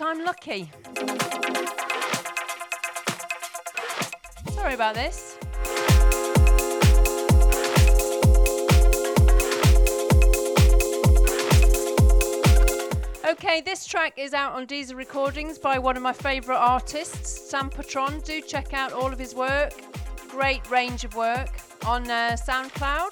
Time lucky. Sorry about this. Okay, this track is out on Diesel Recordings by one of my favourite artists, Stampatron. Do check out all of his work. Great range of work on uh, SoundCloud.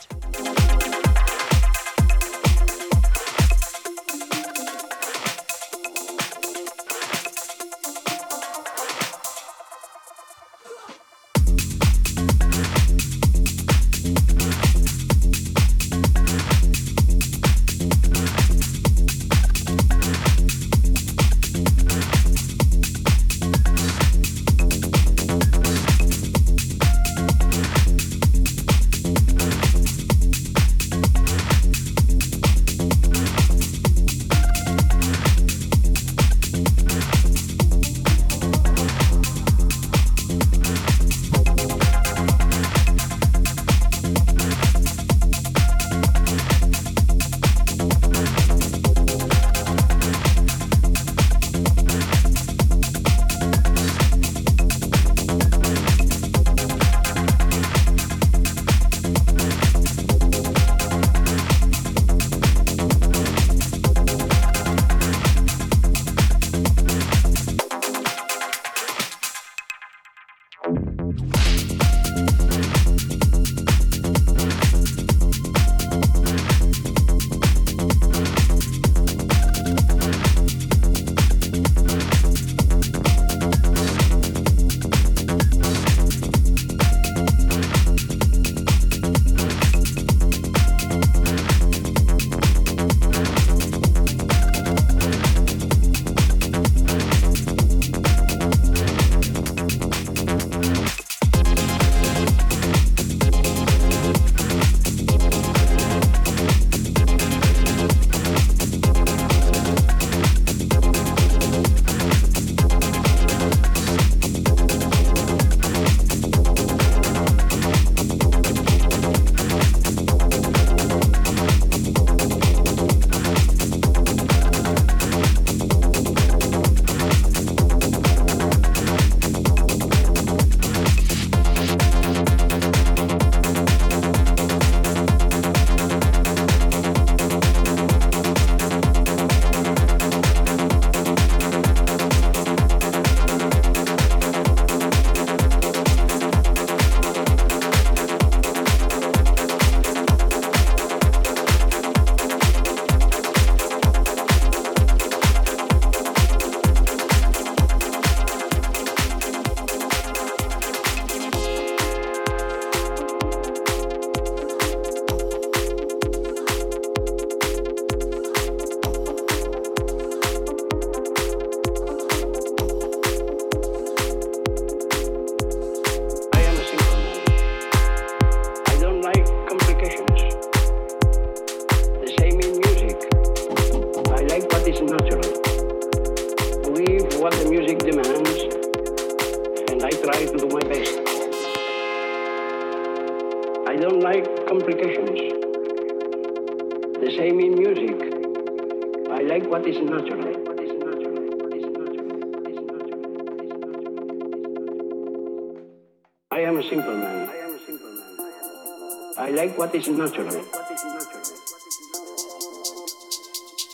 What is natural.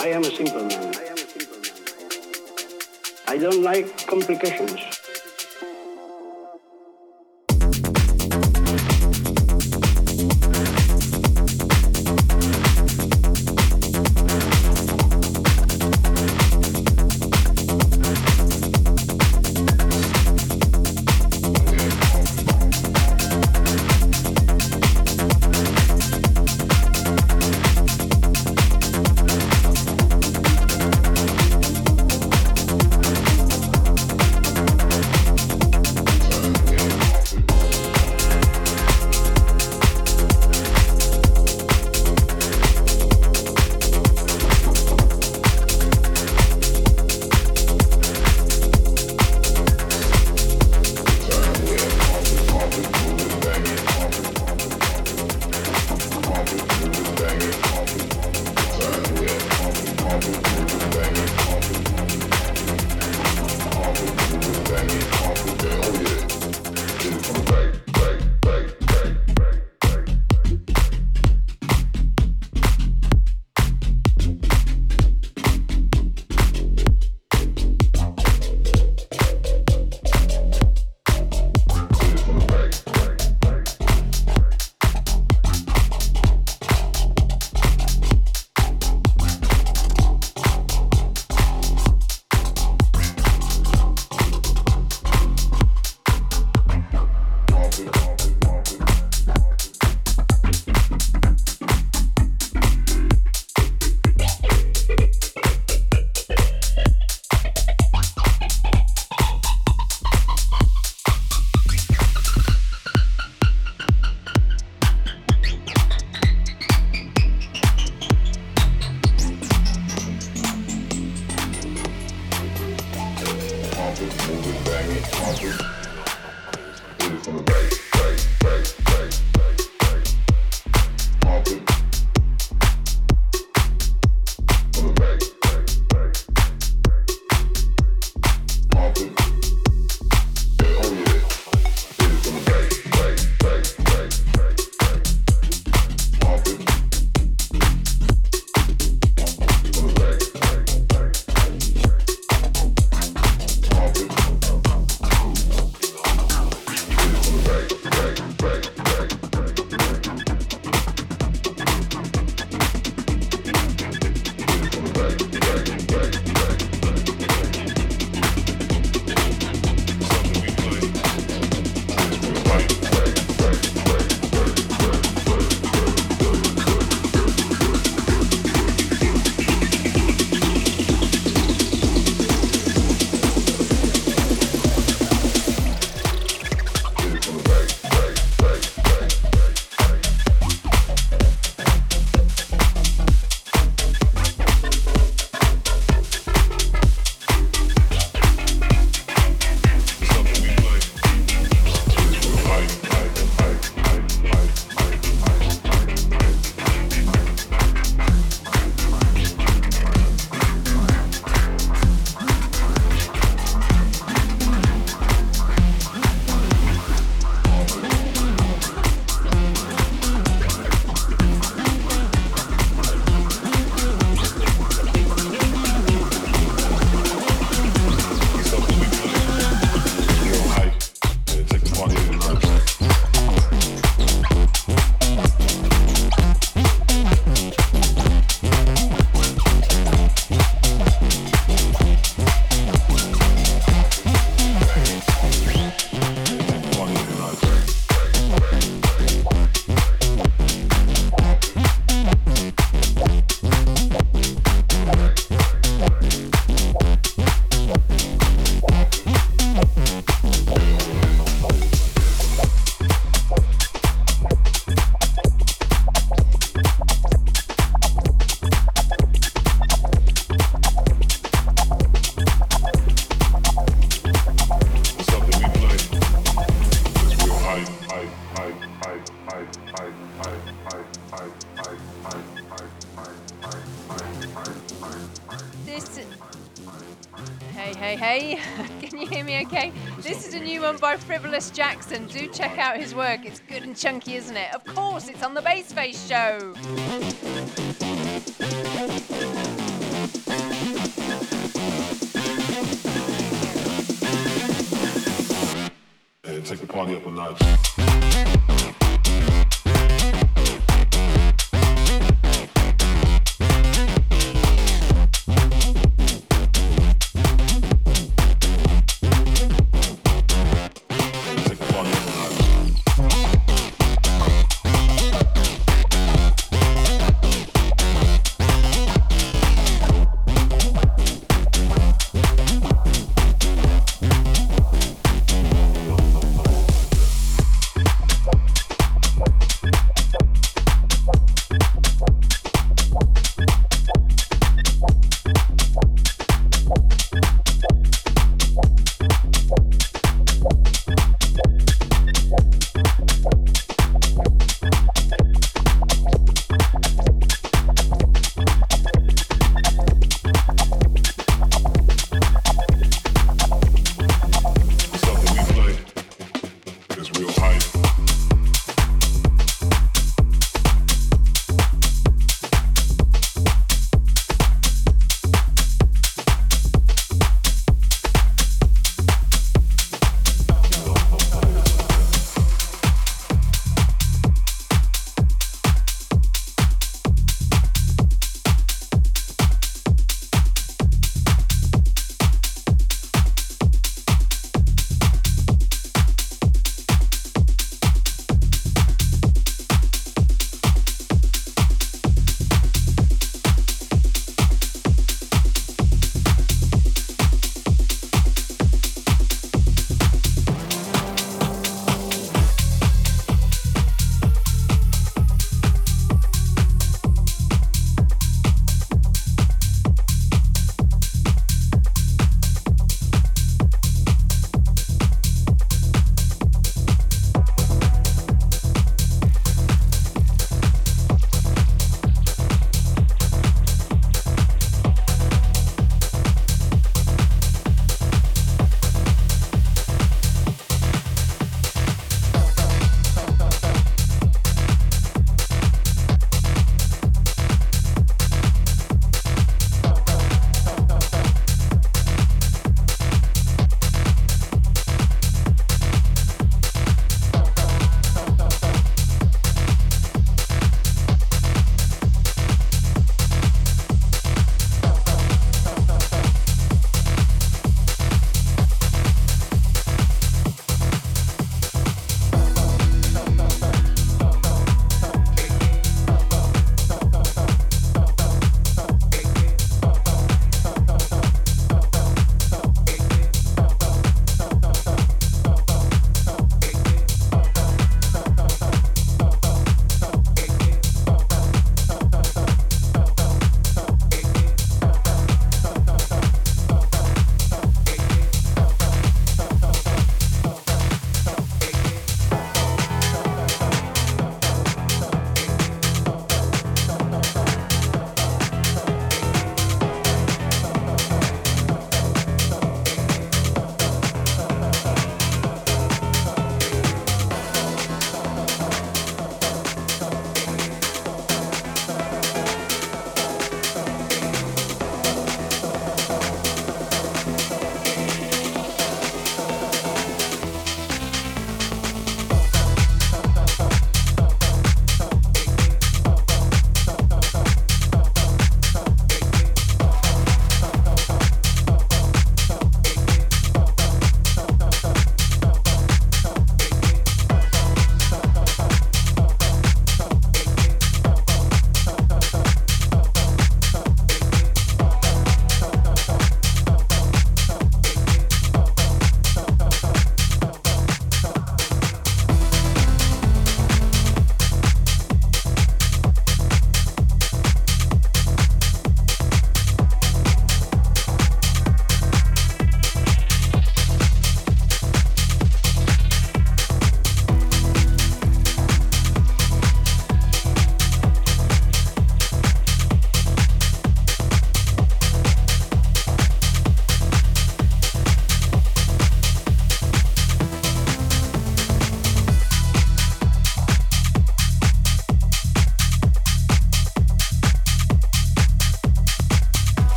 I am a simple man. I don't like complications. Frivolous Jackson. Do check out his work. It's good and chunky, isn't it? Of course, it's on the Bassface Show. And take the party up a notch.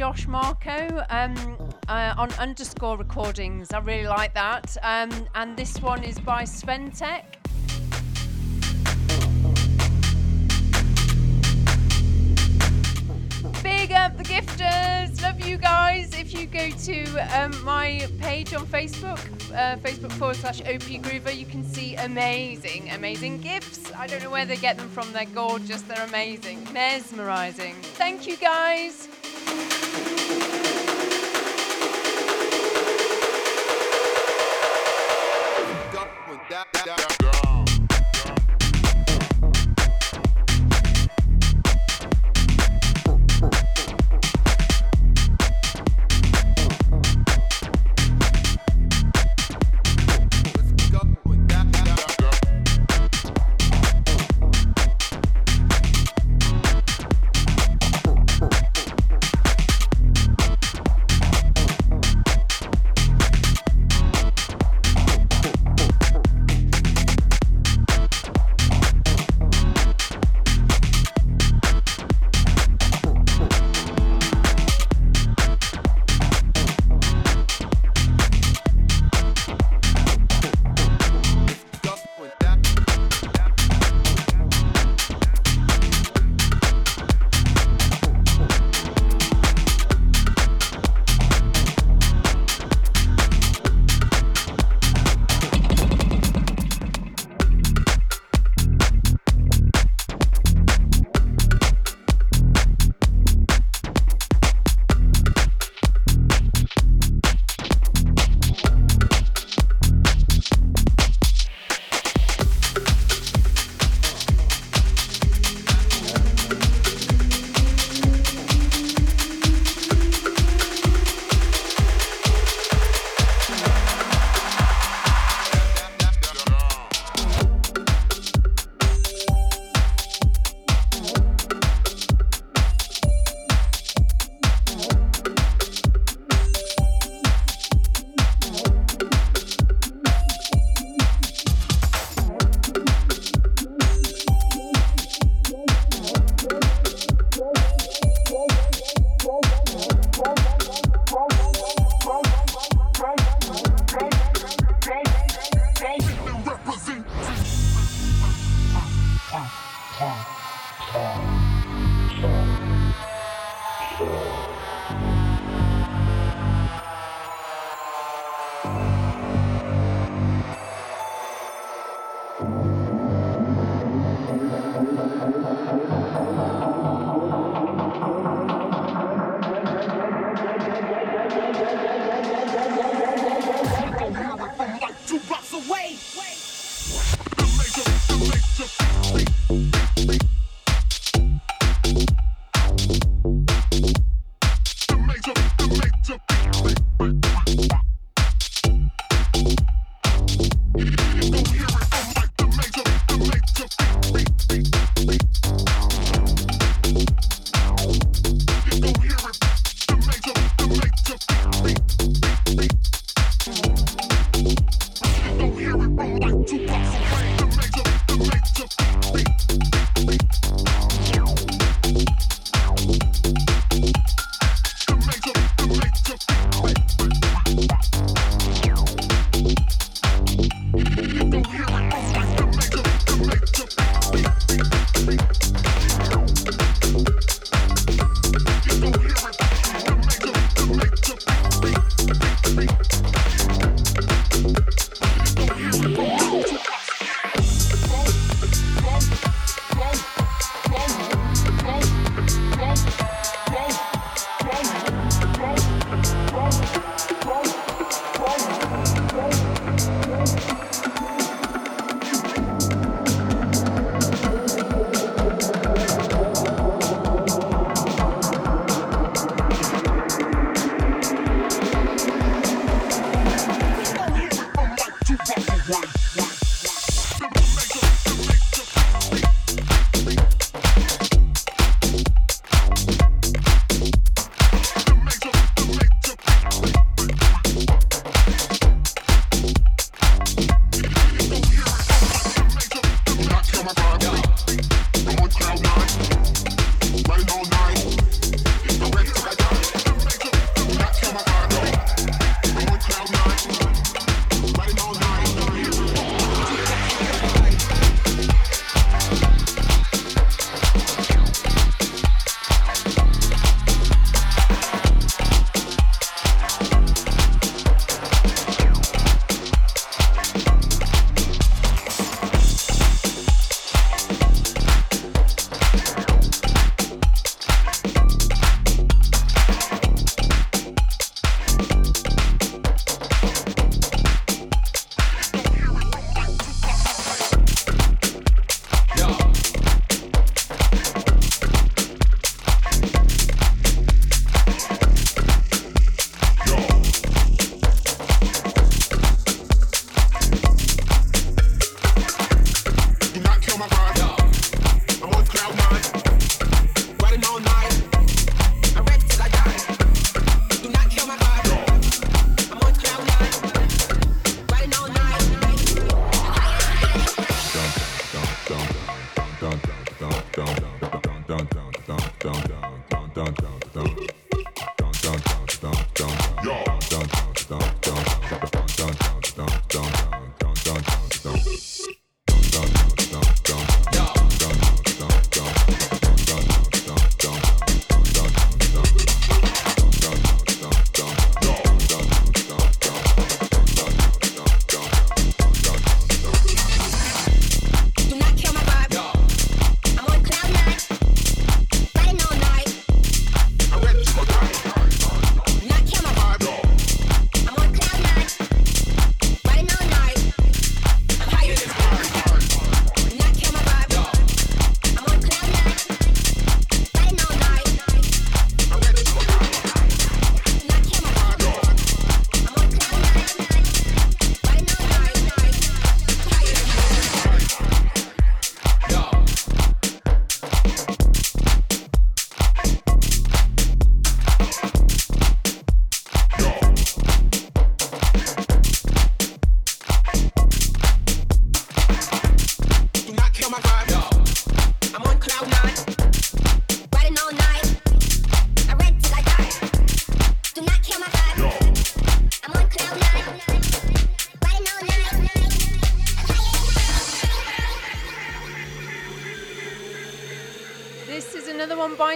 Josh Marko um, uh, on underscore recordings. I really like that. Um, and this one is by Sven Tech. Big up the gifters. Love you guys. If you go to um, my page on Facebook, uh, Facebook forward slash OP Groover, you can see amazing, amazing gifts. I don't know where they get them from. They're gorgeous. They're amazing. Mesmerizing. Thank you guys.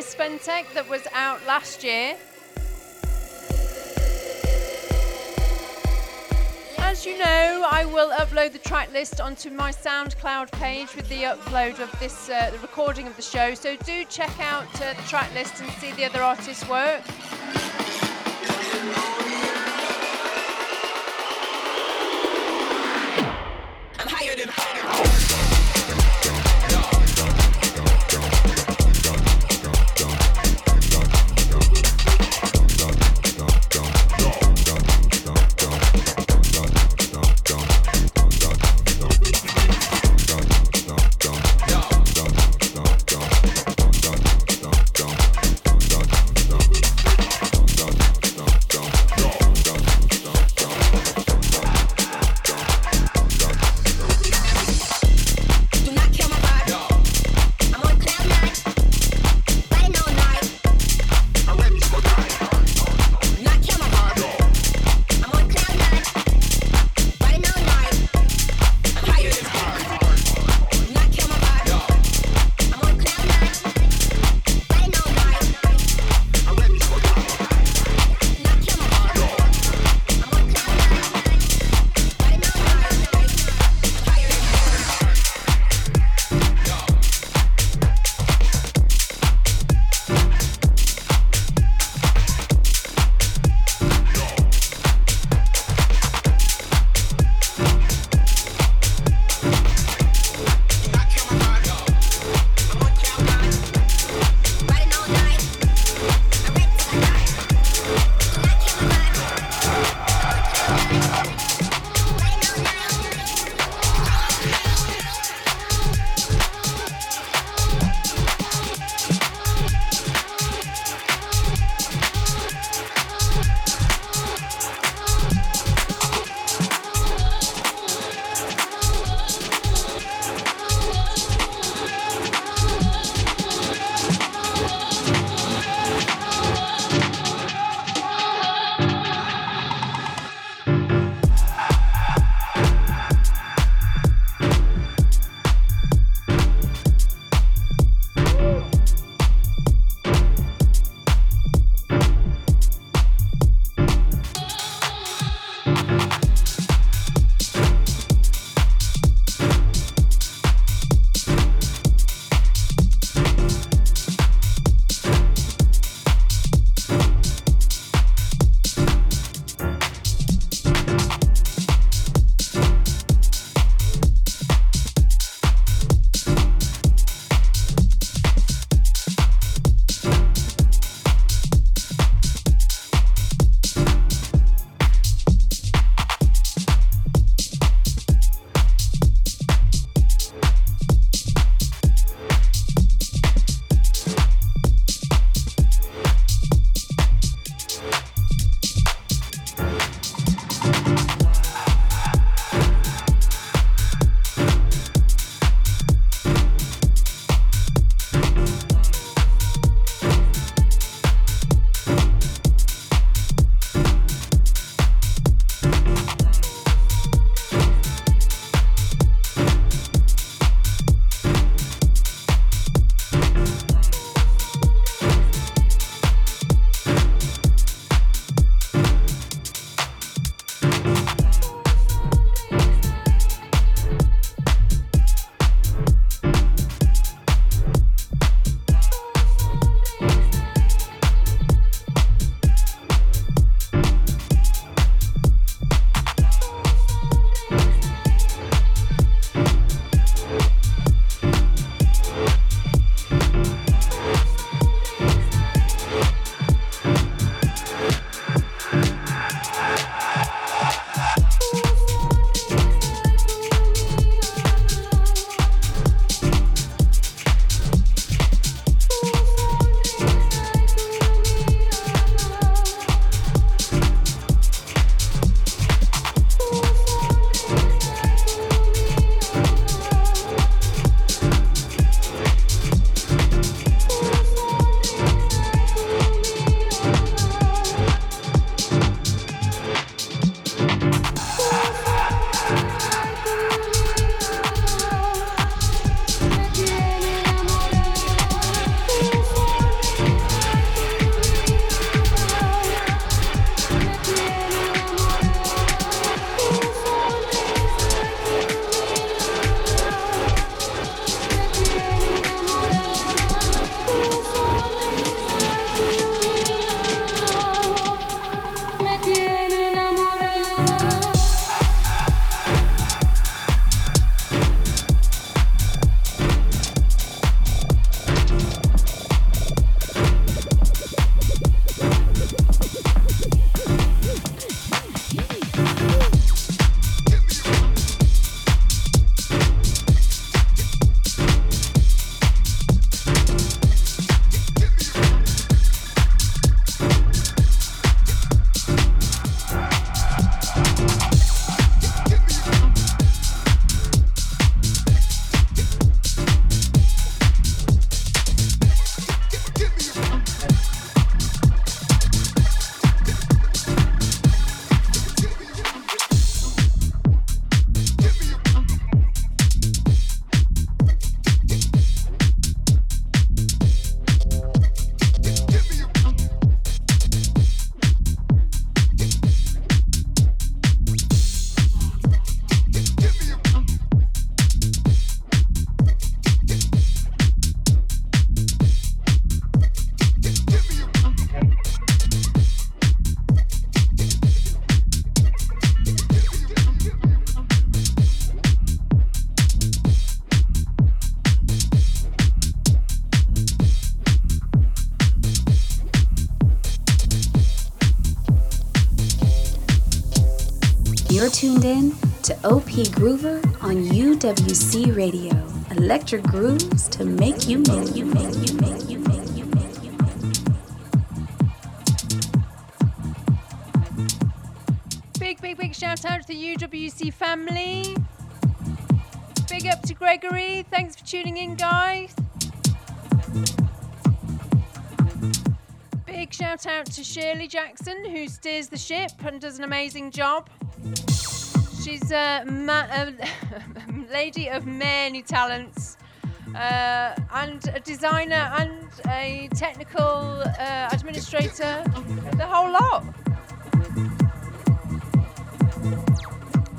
Sven Tech that was out last year. As you know, I will upload the track list onto my SoundCloud page with the upload of this, uh, the recording of the show. So do check out uh, the track list and see the other artists' work. Tuned in to OP Groover on UWC Radio. Electric grooves to make you make you make you make you make you Big, big, big shout out to the UWC family. Big up to Gregory. Thanks for tuning in, guys. Big shout out to Shirley Jackson, who steers the ship and does an amazing job. She's a, ma- a lady of many talents. Uh, and a designer and a technical uh, administrator, the whole lot.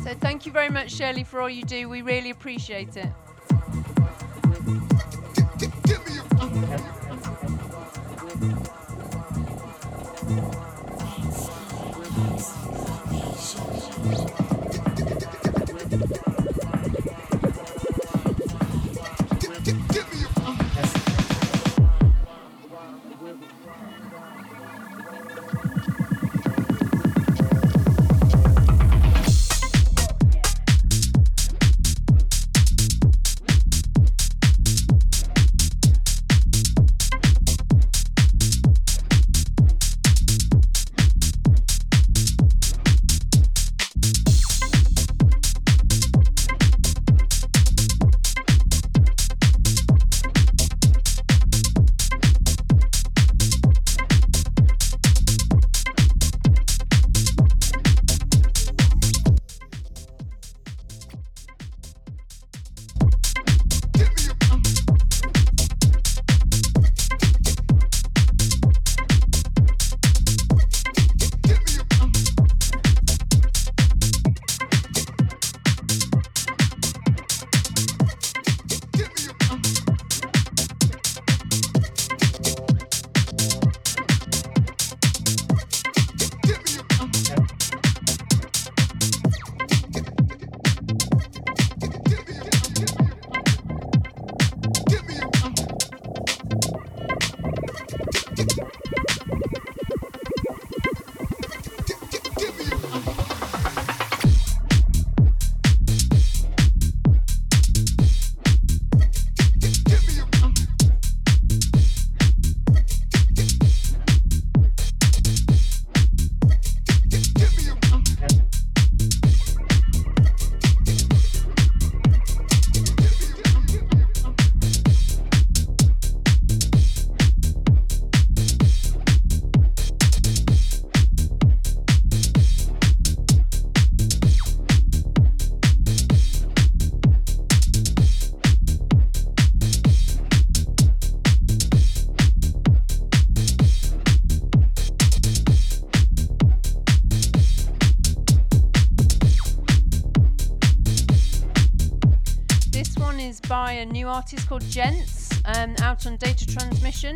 So thank you very much, Shirley, for all you do. We really appreciate it. A new artist called Jence, um, out on Data Transmission.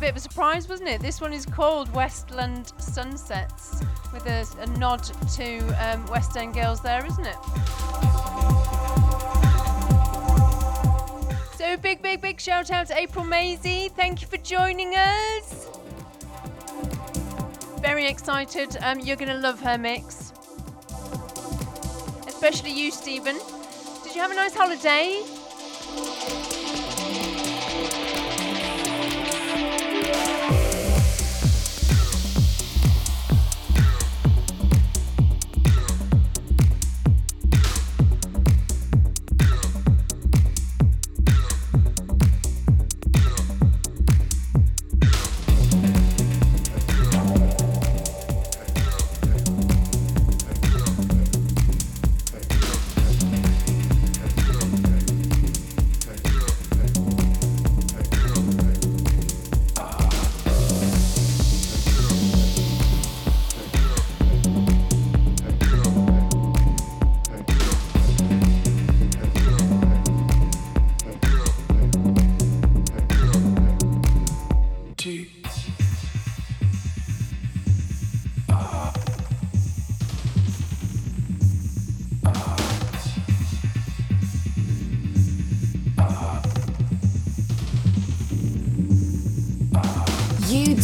Bit of a surprise, wasn't it? This one is called Westland Sunsets, with a, a nod to um, West End Girls there, isn't it? So, big, big, big shout out to April Maizie. Thank you for joining us. Very excited. Um, you're going to love her mix. Especially you, Stephen. Did you have a nice holiday?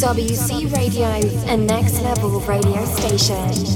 UWC Radio, a next level radio station.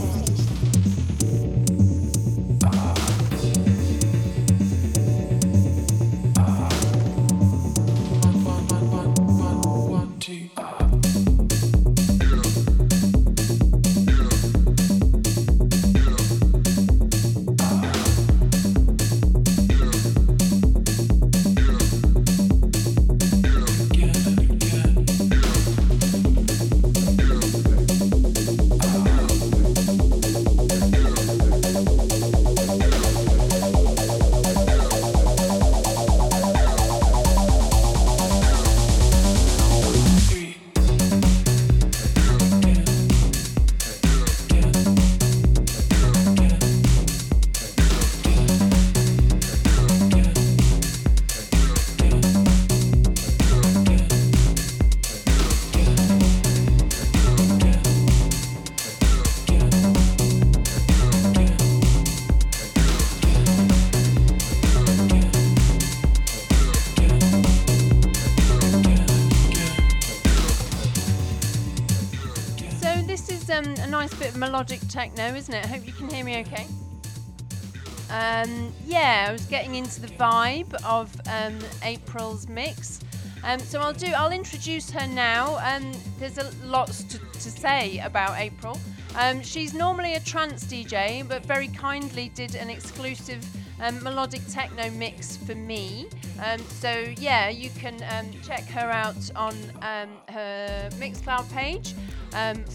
Techno, isn't it? I hope you can hear me okay. Um, yeah, I was getting into the vibe of um, April's mix. Um, so I'll do. I'll introduce her now. Um, there's a lots to, to say about April. Um, she's normally a trance DJ, but very kindly did an exclusive um, melodic techno mix for me. So yeah, you can check her out on her Mixcloud page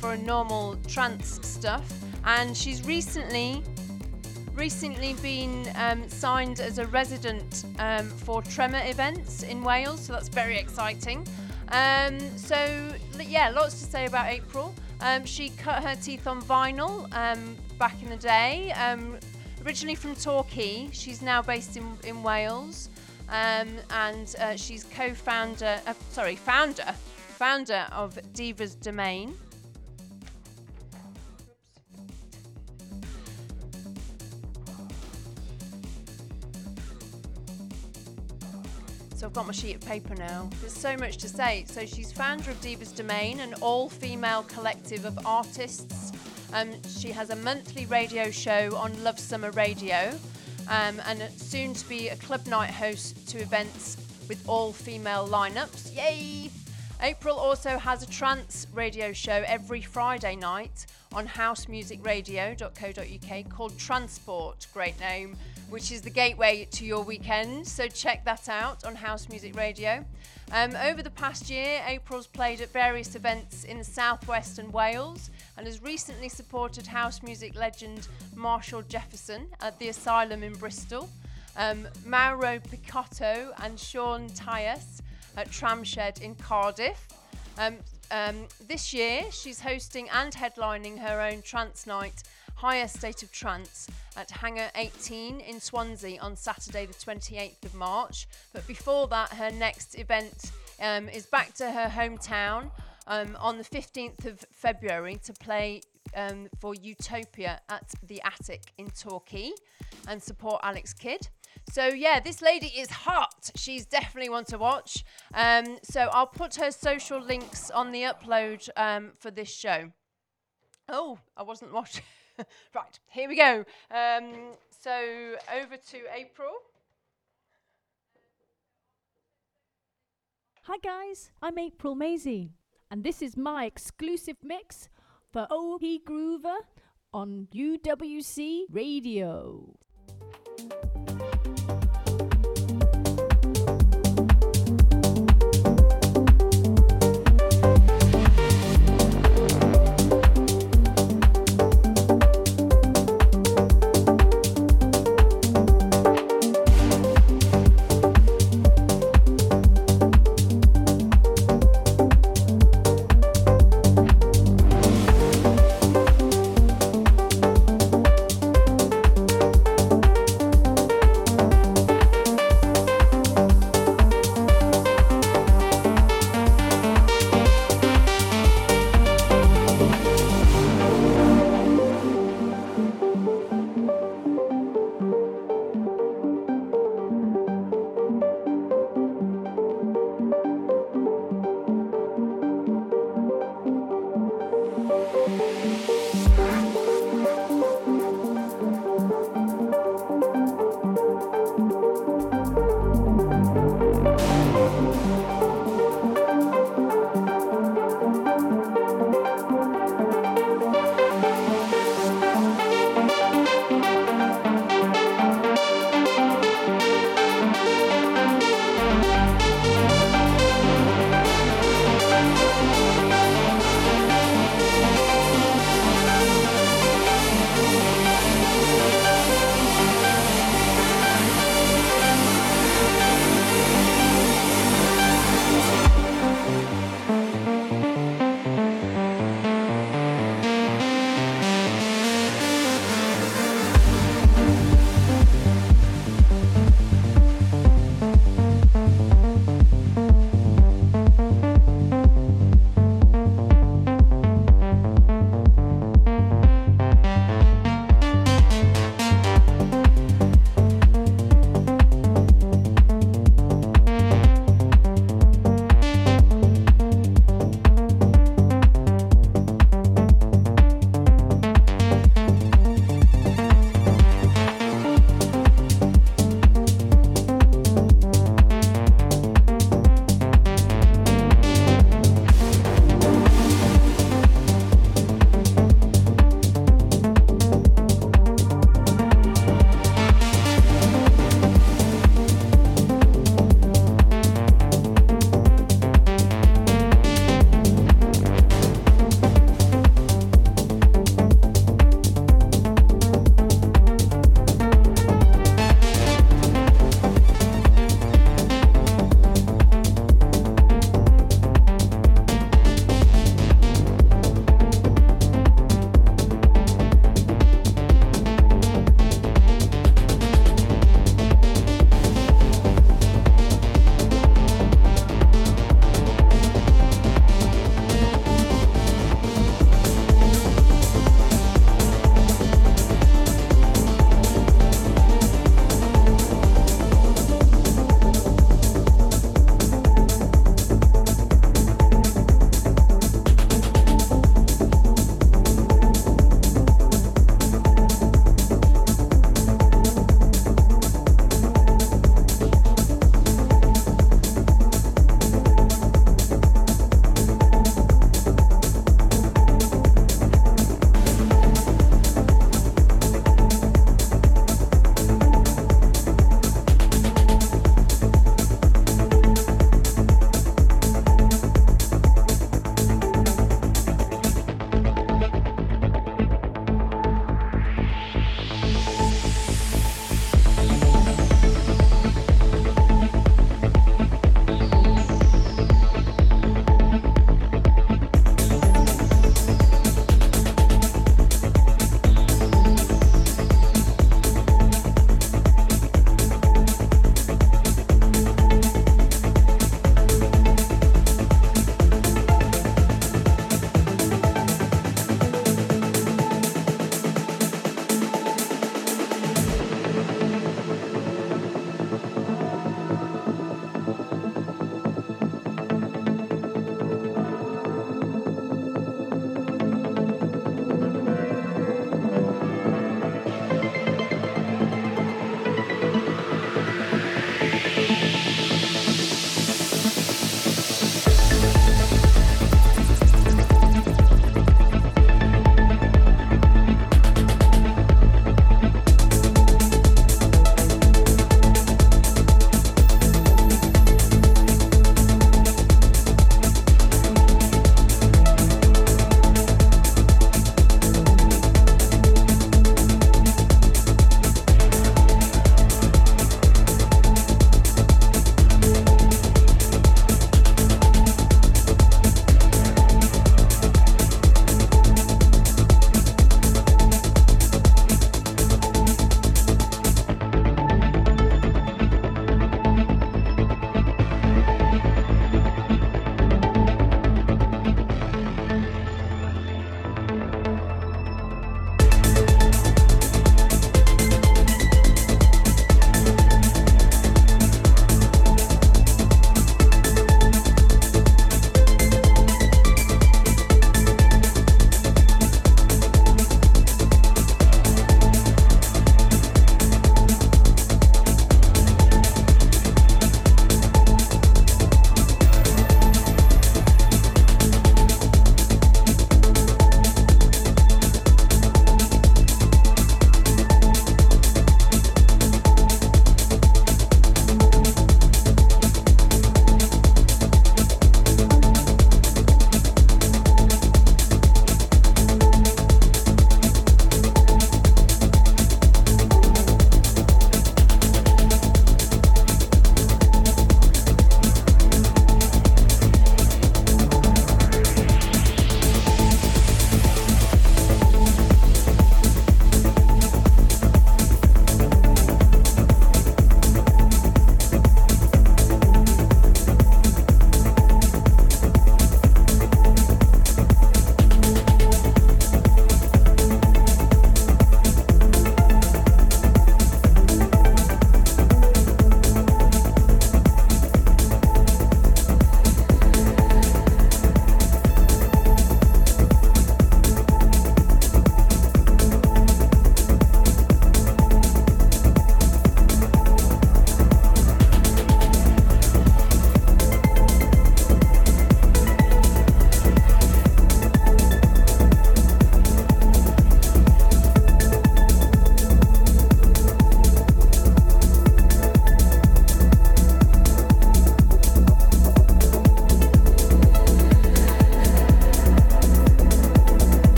for a normal trance stuff. And she's recently recently been um, signed as a resident um, for Tremor events in Wales, so that's very exciting. Um, so yeah, lots to say about April. Um, she cut her teeth on vinyl um, back in the day. Um, originally from Torquay, she's now based in, in Wales, and uh, she's co-founder, uh, sorry, founder, founder of Divas Domain. So I've got my sheet of paper now. There's so much to say. So she's founder of Divas Domain, an all-female collective of artists. Um, she has a monthly radio show on Love Summer Radio, um, and soon to be a club night host to events with all-female lineups. Yay! April also has a trance radio show every Friday night on housemusicradio.co.uk called Transport. Great name which is the gateway to your weekend. So check that out on House Music Radio. Um, over the past year, April's played at various events in southwest and Wales and has recently supported house music legend Marshall Jefferson at the Asylum in Bristol, um, Mauro Picotto and Sean Tyas at Tramshed in Cardiff. Um, um, this year, she's hosting and headlining her own trance night Higher State of Trance at Hangar 18 in Swansea on Saturday, the 28th of March. But before that, her next event um, is back to her hometown um, on the 15th of February to play um, for Utopia at the Attic in Torquay and support Alex Kidd. So yeah, this lady is hot. She's definitely one to watch. Um, so I'll put her social links on the upload um, for this show. Oh, I wasn't watching. right, here we go. Um, so over to April. Hi guys, I'm April Maizie, and this is my exclusive mix for OP Groover on UWC Radio.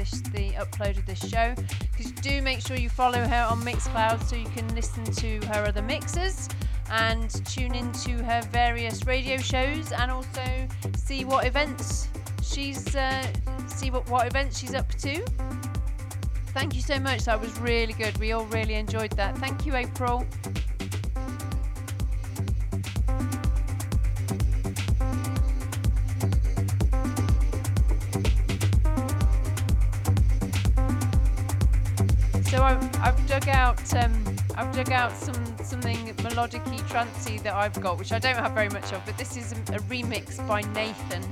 This the upload of this show. Because do make sure you follow her on Mixcloud so you can listen to her other mixes and tune into her various radio shows and also see what events she's uh, see what what events she's up to. Thank you so much. That was really good. We all really enjoyed that. Thank you, April. I've dug out some something melodic-y trancy that I've got, which I don't have very much of, but this is a, a remix by Naethan.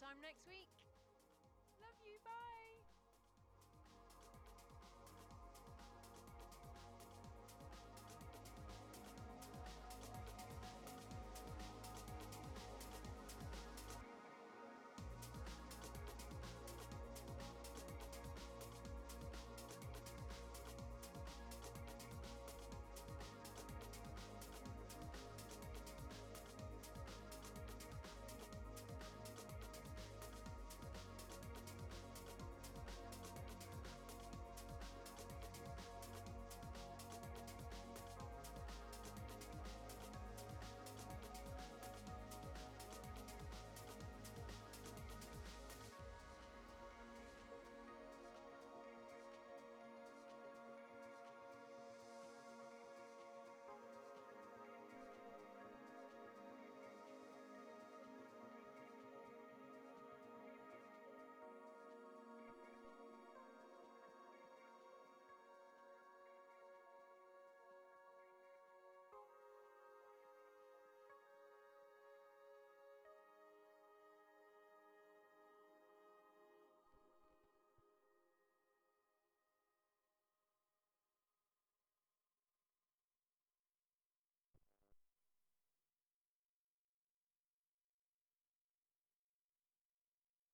Time next week.